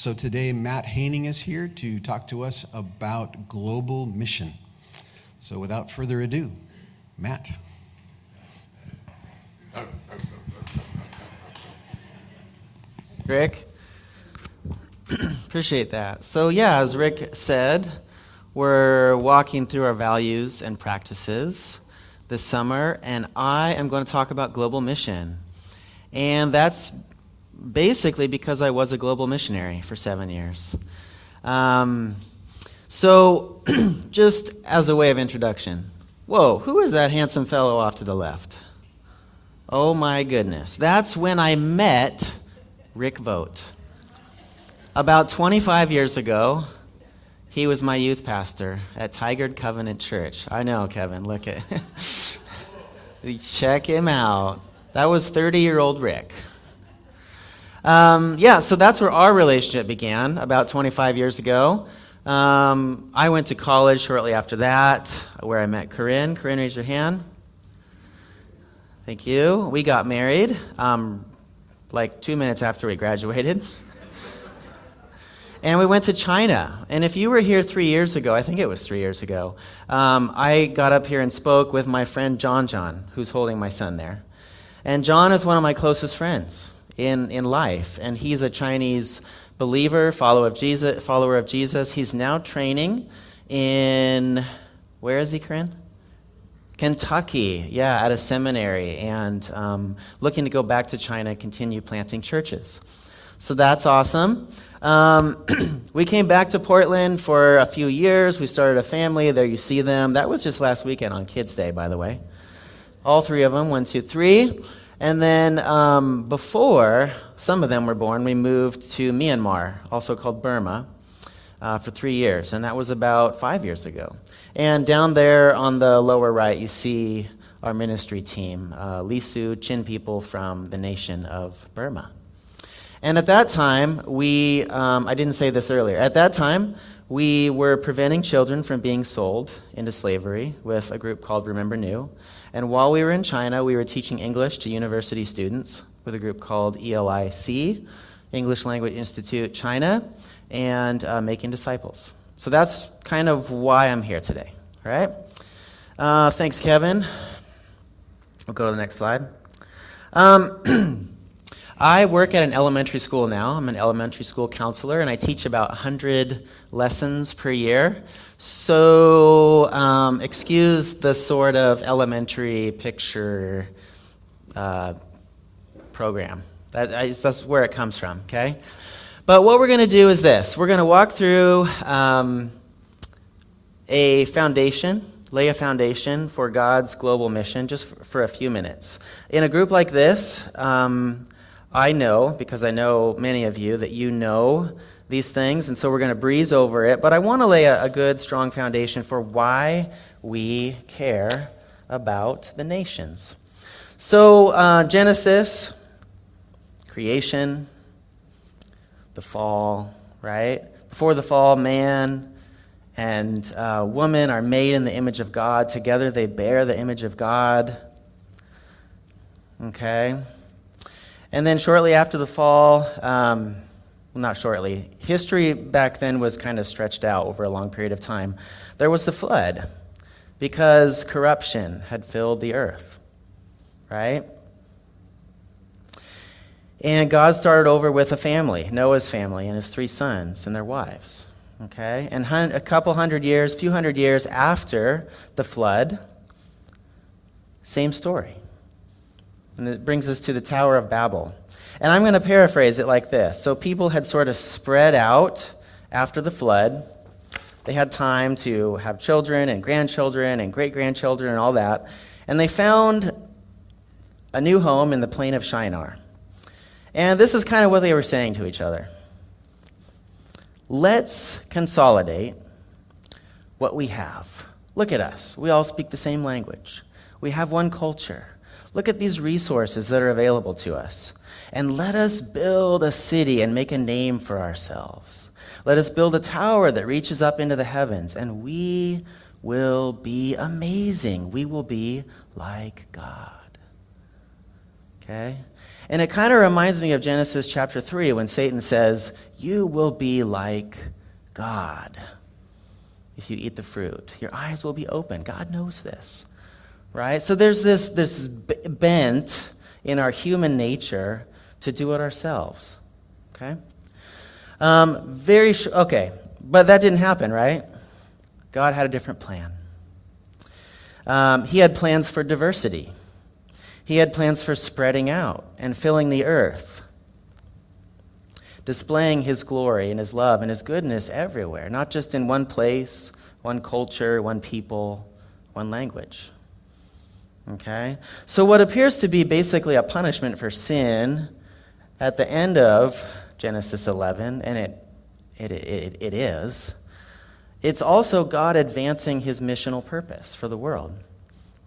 So today, Matt Haining is here to talk to us about global mission. So without further ado, Matt. Rick. Appreciate that. So, yeah, as Rick said, we're walking through our values and practices this summer, and I am going to talk about global mission. And that's basically because I was a global missionary for seven years. Um, so, just as a way of introduction, whoa, who is that handsome fellow off to the left? Oh my goodness. That's when I met Rick Vogt. About 25 years ago, he was my youth pastor at Tigard Covenant Church. I know, Kevin, look at Check him out. That was 30 year old Rick. Um, yeah, so that's where our relationship began about 25 years ago. Um, I went to college shortly after that, where I met Corinne. Corinne, raise your hand. Thank you. We got married um, like two minutes after we graduated. and we went to China. And if you were here three years ago, I think it was three years ago, um, I got up here and spoke with my friend John John, who's holding my son there. And John is one of my closest friends in, in life. And he's a Chinese believer, follower of Jesus. Follower of Jesus. He's now training in, where is he, Corinne? Kentucky, yeah, at a seminary, and um, looking to go back to China, continue planting churches. So that's awesome. Um, we came back to Portland for a few years. We started a family. There you see them. That was just last weekend on Kids' Day, by the way. All three of them, one, two, three. And then um, before some of them were born, we moved to Myanmar, also called Burma, uh, for three years. And that was about five years ago. And down there on the lower right, you see our ministry team, uh, Lisu Chin people from the nation of Burma. And at that time, we, um, I didn't say this earlier, at that time, we were preventing children from being sold into slavery with a group called Remember Nhu. And while we were in China, we were teaching English to university students with a group called ELIC, English Language Institute China, and uh, making disciples. So that's kind of why I'm here today. Right? Uh, thanks, Kevin. We'll go to the next slide. Um, I work at an elementary school now. I'm an elementary school counselor, and I teach about 100 lessons per year. So, um, excuse the sort of elementary picture uh, program. That, that's where it comes from, okay? But what we're going to do is this we're going to walk through um, a foundation lay a foundation for God's global mission just for, a few minutes. In a group like this, um, I know, because I know many of you, that you know these things, and so we're going to breeze over it. But I want to lay a, a good, strong foundation for why we care about the nations. So, uh, Genesis, creation, the fall, right? Before the fall, man and uh, woman are made in the image of God. Together they bear the image of God. Okay? And then shortly after the fall, um, well, not shortly, history back then was kind of stretched out over a long period of time. There was the flood because corruption had filled the earth, right? And God started over with a family, Noah's family and his three sons and their wives. Okay? And a couple hundred years, few hundred years after the flood, same story. And it brings us to the Tower of Babel. And I'm going to paraphrase it like this. So people had sort of spread out after the flood. They had time to have children and grandchildren and great grandchildren and all that. And they found a new home in the plain of Shinar. And this is kind of what they were saying to each other. Let's consolidate what we have. Look at us. We all speak the same language. We have one culture. Look at these resources that are available to us. And let us build a city and make a name for ourselves. Let us build a tower that reaches up into the heavens, and we will be amazing. We will be like God. Okay? And it kind of reminds me of Genesis chapter 3 when Satan says, You will be like God if you eat the fruit. Your eyes will be open. God knows this, right? So there's this, this bent in our human nature to do it ourselves, okay? Um, very, sh- okay, but that didn't happen, right? God had a different plan. Um, he had plans for diversity. He had plans for spreading out and filling the earth, displaying his glory and his love and his goodness everywhere, not just in one place, one culture, one people, one language. Okay? So, what appears to be basically a punishment for sin at the end of Genesis 11, and it, it, it, it is, it's also God advancing his missional purpose for the world,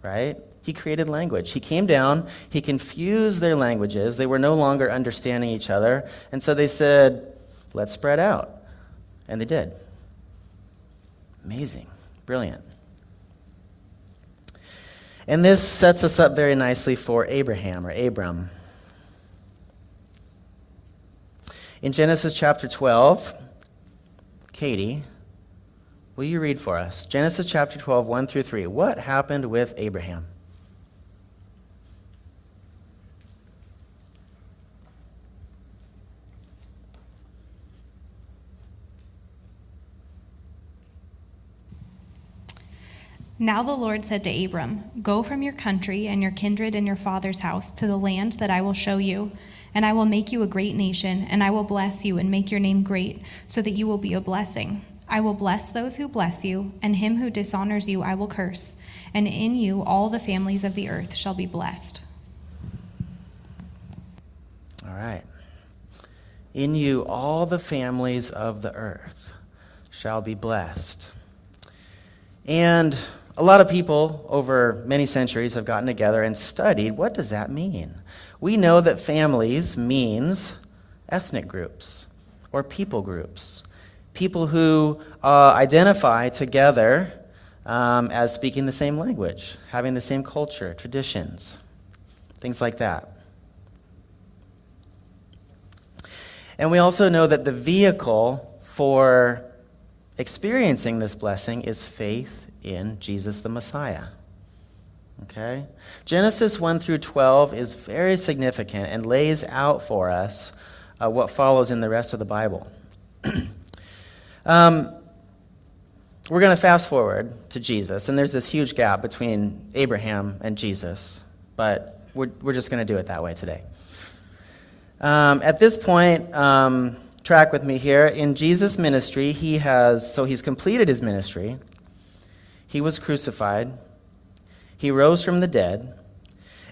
right? He created language. He came down, he confused their languages. They were no longer understanding each other. And so they said, let's spread out. And they did. Amazing. Brilliant. And this sets us up very nicely for Abraham or Abram. In Genesis chapter 12, Katie, will you read for us? Genesis chapter 12, 1 through 3. What happened with Abraham? Now the Lord said to Abram, Go from your country and your kindred and your father's house to the land that I will show you, and I will make you a great nation, and I will bless you and make your name great, so that you will be a blessing. I will bless those who bless you, and him who dishonors you I will curse, and in you all the families of the earth shall be blessed. All right. In you all the families of the earth shall be blessed. And a lot of people over many centuries have gotten together and studied what does that mean? We know that families means ethnic groups or people groups, people who uh, identify together um, as speaking the same language, having the same culture, traditions, things like that. And we also know that the vehicle for experiencing this blessing is faith in Jesus the Messiah. Okay? Genesis 1 through 12 is very significant and lays out for us uh, what follows in the rest of the Bible. um, we're going to fast forward to Jesus, and there's this huge gap between Abraham and Jesus, but we're, we're just going to do it that way today. Um, at this point, um, track with me here. In Jesus' ministry, he has, so he's completed his ministry. He was crucified, he rose from the dead,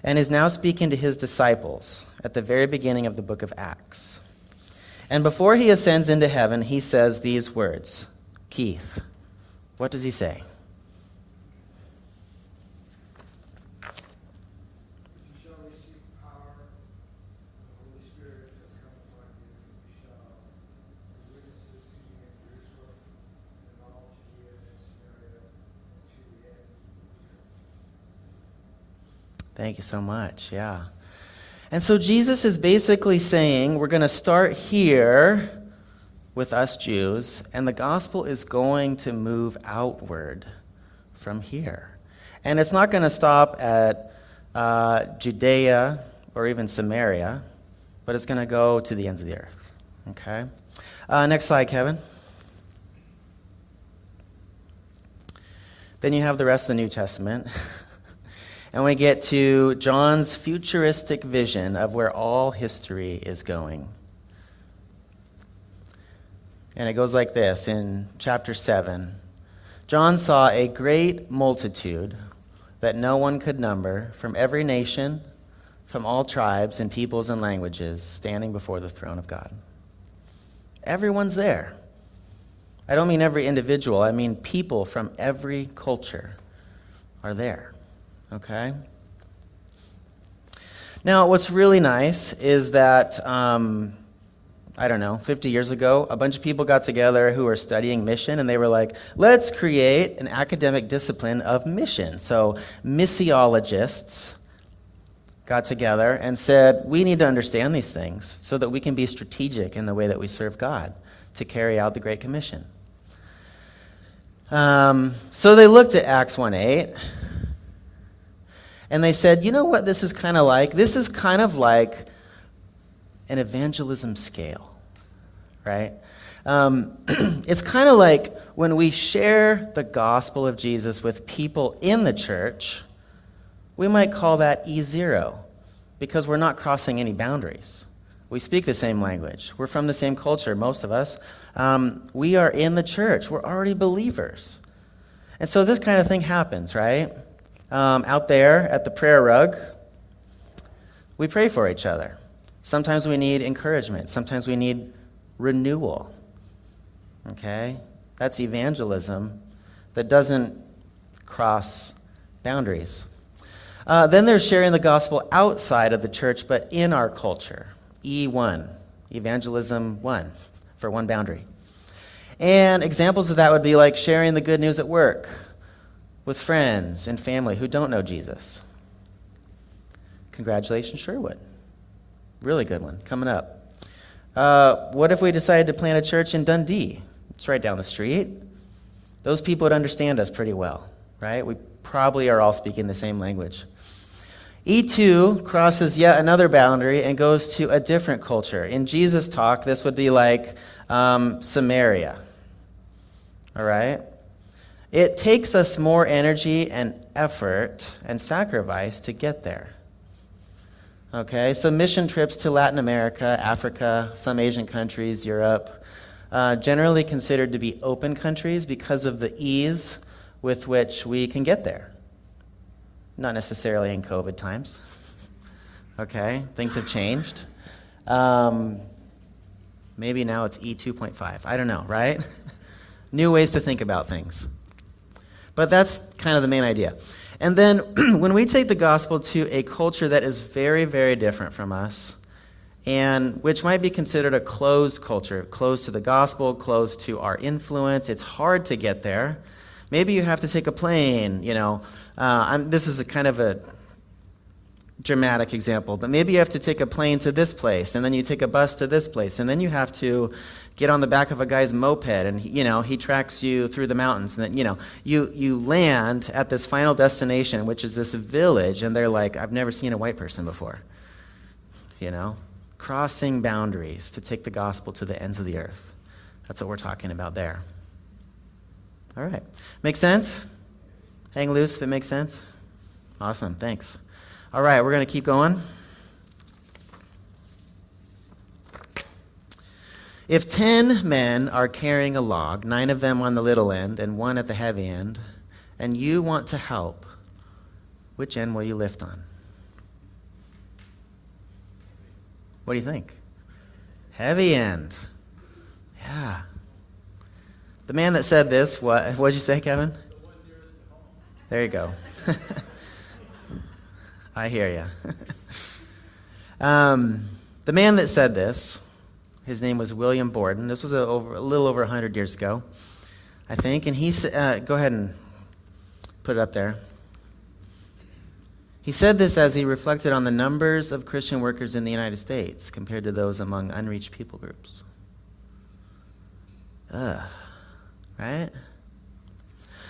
and is now speaking to his disciples at the very beginning of the book of Acts. And before he ascends into heaven, he says these words Keith, what does he say? Thank you so much. Yeah. And so Jesus is basically saying we're going to start here with us Jews, and the gospel is going to move outward from here. And it's not going to stop at uh, Judea or even Samaria, but it's going to go to the ends of the earth. Okay? Uh, next slide, Kevin. Then you have the rest of the New Testament. and we get to John's futuristic vision of where all history is going. And it goes like this in chapter 7 John saw a great multitude that no one could number from every nation, from all tribes and peoples and languages standing before the throne of God. Everyone's there. I don't mean every individual, I mean people from every culture are there. Okay? Now, what's really nice is that, um, I don't know, 50 years ago, a bunch of people got together who were studying mission, and they were like, let's create an academic discipline of mission. So, missiologists got together and said, We need to understand these things so that we can be strategic in the way that we serve God to carry out the Great Commission. Um, so they looked at Acts 1 8 and they said, You know what this is kind of like? This is kind of like an evangelism scale, right? Um, it's kind of like when we share the gospel of Jesus with people in the church, we might call that E0 because we're not crossing any boundaries. We speak the same language. We're from the same culture, most of us. Um, we are in the church. We're already believers. And so this kind of thing happens, right? Um, out there at the prayer rug, we pray for each other. Sometimes we need encouragement, sometimes we need renewal. Okay? That's evangelism that doesn't cross boundaries. Uh, then there's sharing the gospel outside of the church, but in our culture. E1, evangelism 1, for one boundary. And examples of that would be like sharing the good news at work with friends and family who don't know Jesus. Congratulations, Sherwood. Really good one coming up. Uh, what if we decided to plant a church in Dundee? It's right down the street. Those people would understand us pretty well, right? We probably are all speaking the same language. E2 crosses yet another boundary and goes to a different culture. In Jesus' talk, this would be like um, Samaria. All right? It takes us more energy and effort and sacrifice to get there. Okay, so mission trips to Latin America, Africa, some Asian countries, Europe, uh, generally considered to be open countries because of the ease with which we can get there. Not necessarily in COVID times. Okay, things have changed. Um, maybe now it's E2.5. I don't know, right? New ways to think about things. But that's kind of the main idea. And then when we take the gospel to a culture that is very, very different from us, and which might be considered a closed culture, closed to the gospel, closed to our influence, it's hard to get there. Maybe you have to take a plane, you know. Uh, this is a kind of a dramatic example, but maybe you have to take a plane to this place, and then you take a bus to this place, and then you have to get on the back of a guy's moped, and you know he tracks you through the mountains, and then you know you you land at this final destination, which is this village, and they're like, I've never seen a white person before, you know, crossing boundaries to take the gospel to the ends of the earth. That's what we're talking about there. All right. Make sense? Hang loose if it makes sense? Awesome. Thanks. All right, we're going to keep going. If 10 men are carrying a log, nine of them on the little end and one at the heavy end, and you want to help, which end will you lift on? What do you think? Heavy end. Yeah. The man that said this, what what did you say, Kevin? There you go. I hear you. um, the man that said this, his name was William Borden. This was a, over, a little over 100 years ago, I think. And he uh, go ahead and put it up there. He said this as he reflected on the numbers of Christian workers in the United States compared to those among unreached people groups. Ugh right?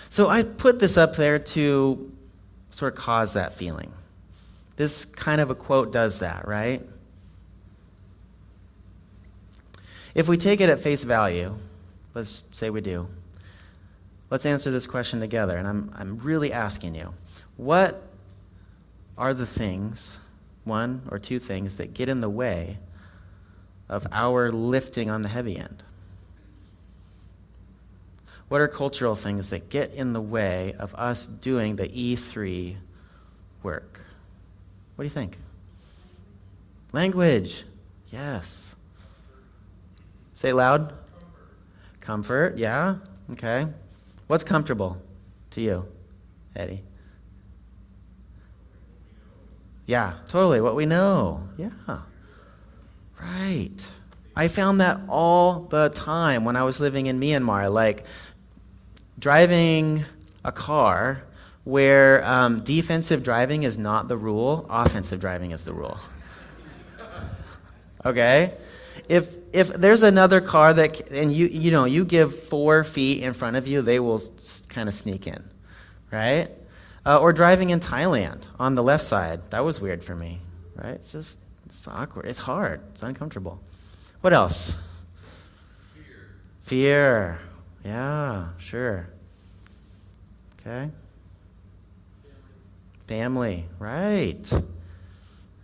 So I put this up there to sort of cause that feeling. This kind of a quote does that, right? If we take it at face value, let's say we do, let's answer this question together. And I'm, I'm really asking you what are the things, one or two things, that get in the way of our lifting on the heavy end? What are cultural things that get in the way of us doing the E3 work? What do you think? Language. Yes. Say it loud. Comfort. Comfort. Yeah. Okay. What's comfortable to you, Eddie? Yeah, totally. What we know. Yeah. Right. I found that all the time when I was living in Myanmar. Like, driving a car where um, defensive driving is not the rule, offensive driving is the rule. okay? If, if there's another car that, and you, you know, you give four feet in front of you, they will kind of sneak in, right? Uh, or driving in Thailand on the left side. That was weird for me, right? It's just, it's awkward. It's hard. It's uncomfortable. What else? Fear. Fear. Yeah, sure. Okay. Family, right.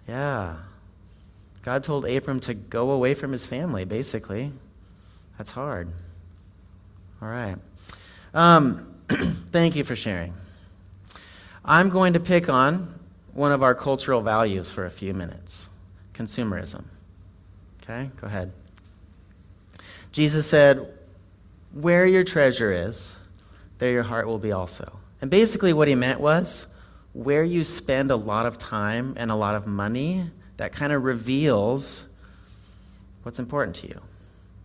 Yeah. God told Abram to go away from his family, basically. That's hard. All right. Um, thank you for sharing. I'm going to pick on one of our cultural values for a few minutes consumerism. Okay, go ahead. Jesus said, Where your treasure is, there your heart will be also. And basically, what he meant was, where you spend a lot of time and a lot of money, that kind of reveals what's important to you,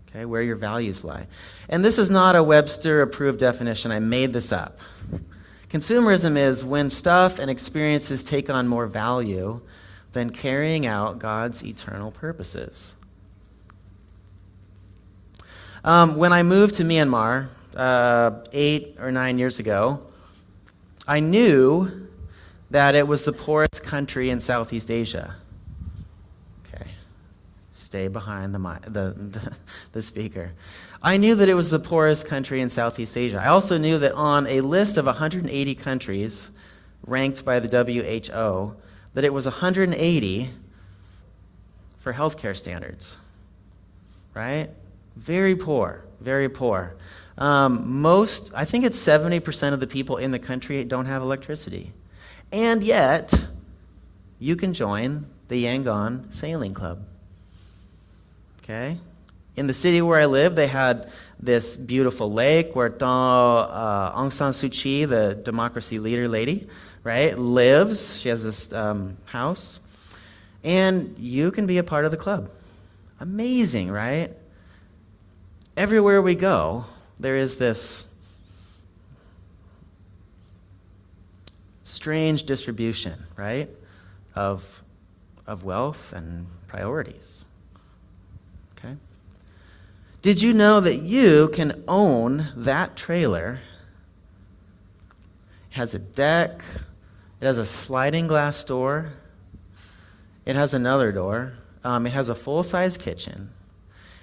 okay, where your values lie. And this is not a Webster approved definition, I made this up. Consumerism is when stuff and experiences take on more value than carrying out God's eternal purposes. Um, when I moved to Myanmar uh, eight or nine years ago, I knew that it was the poorest country in Southeast Asia. Okay, stay behind the, the, the, the speaker. I knew that it was the poorest country in Southeast Asia. I also knew that on a list of 180 countries ranked by the WHO, that it was 180 for healthcare standards. Right? Very poor, very poor. Um, most, I think it's 70% of the people in the country don't have electricity. And yet, you can join the Yangon Sailing Club. Okay? In the city where I live, they had this beautiful lake where uh, Aung San Suu Kyi, the democracy leader lady, right, lives. She has this um, house. And you can be a part of the club. Amazing, right? Everywhere we go, there is this strange distribution, right, of, of wealth and priorities. Okay? Did you know that you can own that trailer? It has a deck, it has a sliding glass door, it has another door, um, it has a full size kitchen,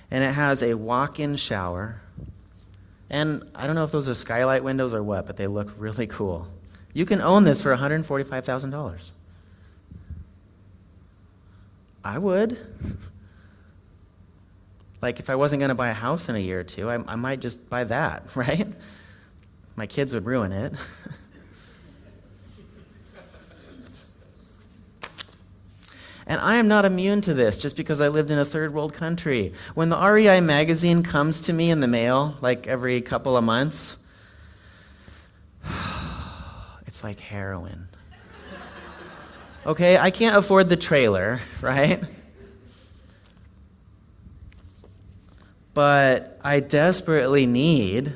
and it has a walk in shower. And I don't know if those are skylight windows or what, but they look really cool. You can own this for $145,000. I would. Like, if I wasn't going to buy a house in a year or two, I, I might just buy that, right? My kids would ruin it. And I am not immune to this just because I lived in a third world country. When the REI magazine comes to me in the mail, like every couple of months, like heroin. Okay, I can't afford the trailer, right? but I desperately need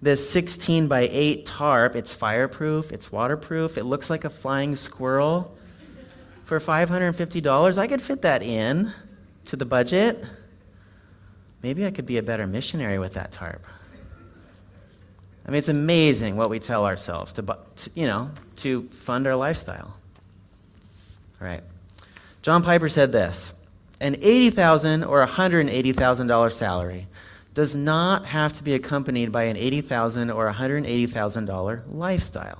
this 16 by 8 tarp. It's fireproof, it's waterproof, it looks like a flying squirrel. For $550, I could fit that in to the budget. Maybe I could be a better missionary with that tarp. I mean, it's amazing what we tell ourselves to, you know, to fund our lifestyle. All right. John Piper said this an 80,000 or $180,000 salary does not have to be accompanied by an 80,000 or $180,000 lifestyle.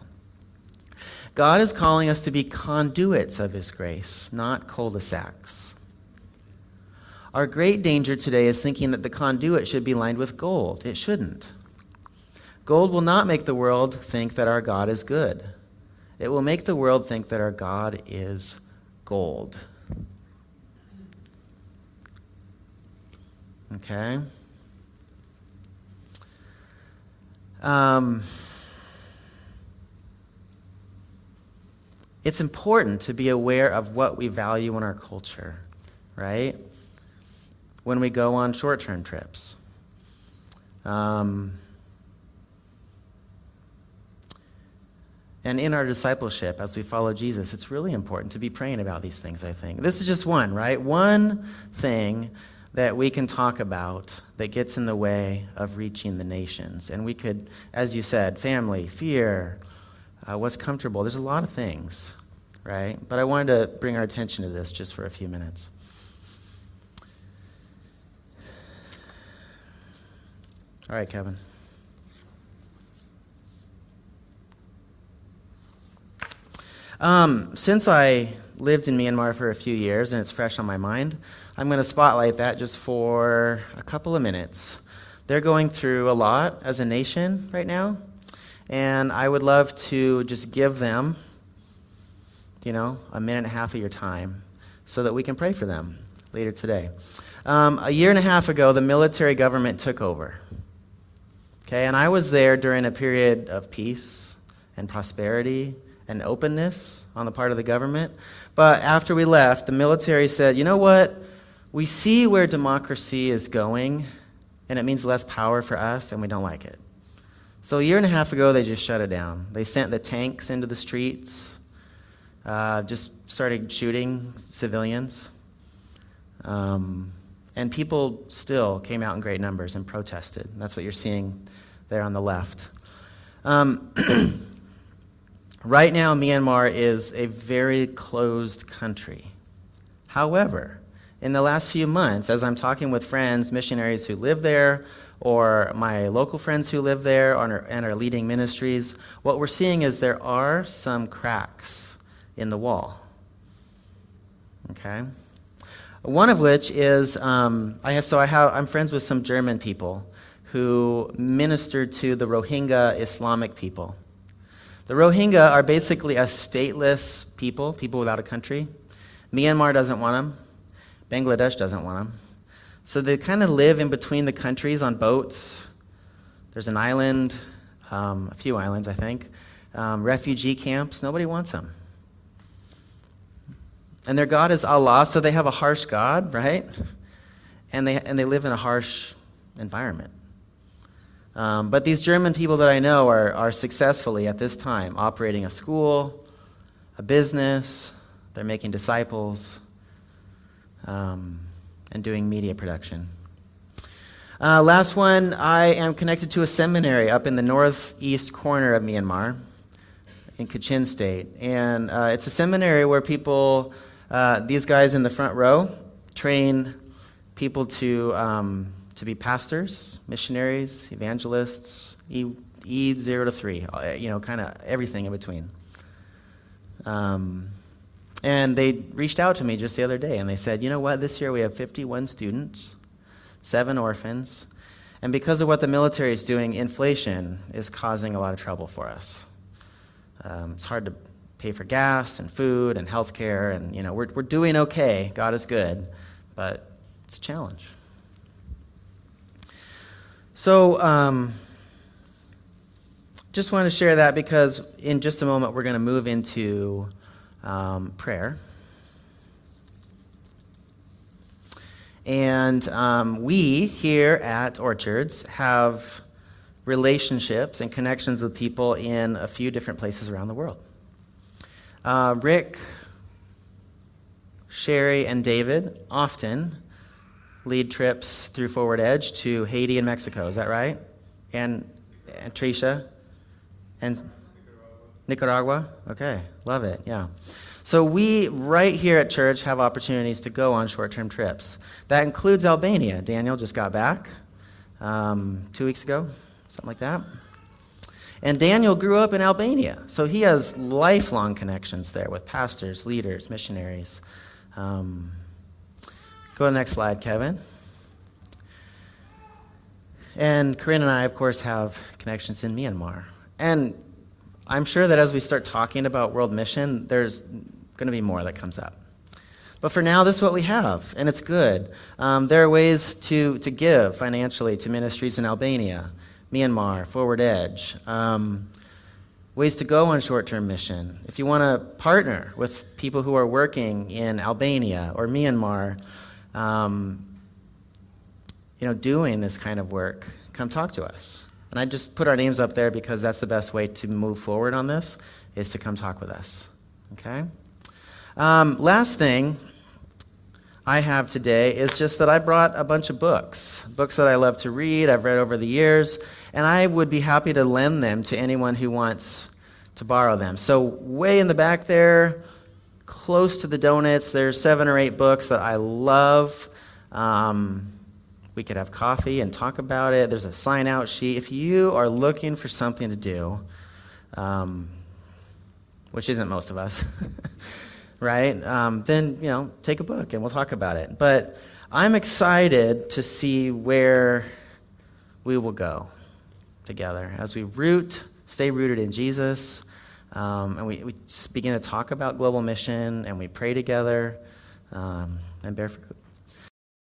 God is calling us to be conduits of His grace, not cul de sacs. Our great danger today is thinking that the conduit should be lined with gold. It shouldn't. Gold will not make the world think that our God is good, it will make the world think that our God is gold. Okay? Um, it's important to be aware of what we value in our culture, right? When we go on short term trips. Um, And in our discipleship, as we follow Jesus, it's really important to be praying about these things, I think. This is just one, right? One thing that we can talk about that gets in the way of reaching the nations. And we could, as you said, family, fear, uh, what's comfortable. There's a lot of things, right? But I wanted to bring our attention to this just for a few minutes. All right, Kevin. Um, since I lived in Myanmar for a few years and it's fresh on my mind, I'm going to spotlight that just for a couple of minutes. They're going through a lot as a nation right now, and I would love to just give them, you know, a minute and a half of your time so that we can pray for them later today. Um, a year and a half ago, the military government took over. Okay, and I was there during a period of peace and prosperity and openness on the part of the government. But after we left, the military said, you know what? We see where democracy is going, and it means less power for us, and we don't like it. So a year and a half ago, they just shut it down. They sent the tanks into the streets, uh, just started shooting civilians. Um, and people still came out in great numbers and protested. That's what you're seeing there on the left. Um, right now, Myanmar is a very closed country. However, in the last few months, as I'm talking with friends, missionaries who live there, or my local friends who live there and are leading ministries, what we're seeing is there are some cracks in the wall. Okay? One of which is, um, I have, so I have, I'm friends with some German people who ministered to the Rohingya Islamic people. The Rohingya are basically a stateless people, people without a country. Myanmar doesn't want them. Bangladesh doesn't want them. So they kind of live in between the countries on boats. There's an island, um, a few islands, I think, um, refugee camps. Nobody wants them. And their God is Allah, so they have a harsh God, right? And they, and they live in a harsh environment. Um, but these German people that I know are, are successfully at this time operating a school, a business, they're making disciples, um, and doing media production. Uh, last one, I am connected to a seminary up in the northeast corner of Myanmar in Kachin State. And uh, it's a seminary where people uh, these guys in the front row train people to, um, to be pastors, missionaries, evangelists, E, e zero to three, uh, you know, kind of everything in between. Um, and they reached out to me just the other day and they said, you know what, this year we have 51 students, seven orphans, and because of what the military is doing, inflation is causing a lot of trouble for us. Um, it's hard to pay for gas and food and health care, and you know, we're, we're doing okay. God is good, but it's a challenge. So, um, just want to share that because in just a moment we're going to move into um, prayer. And um, we here at Orchards have relationships and connections with people in a few different places around the world. Uh, Rick, Sherry, and David often lead trips through Forward Edge to Haiti and Mexico. Is that right? And, and Tricia? And Nicaragua? Okay, love it, yeah. So we, right here at church, have opportunities to go on short term trips. That includes Albania. Daniel just got back um, two weeks ago, something like that. And Daniel grew up in Albania, so he has lifelong connections there with pastors, leaders, missionaries. Um, go to the next slide, Kevin. And Corinne and I, of course, have connections in Myanmar. And I'm sure that as we start talking about world mission, there's going to be more that comes up. But for now, this is what we have, and it's good. Um, there are ways to, to give financially to ministries in Albania. Myanmar, Forward Edge, um, ways to go on short term mission. If you want to partner with people who are working in Albania or Myanmar, um, you know, doing this kind of work, come talk to us. And I just put our names up there because that's the best way to move forward on this, is to come talk with us. Okay? Um, last thing I have today is just that I brought a bunch of books, books that I love to read, I've read over the years, and I would be happy to lend them to anyone who wants to borrow them. So, way in the back there, close to the donuts, there's seven or eight books that I love. Um, we could have coffee and talk about it. There's a sign out sheet. If you are looking for something to do, um, which isn't most of us, right? Um, then, you know, take a book and we'll talk about it. But I'm excited to see where we will go together as we root, stay rooted in Jesus, um, and we, we begin to talk about global mission and we pray together um, and bear fruit.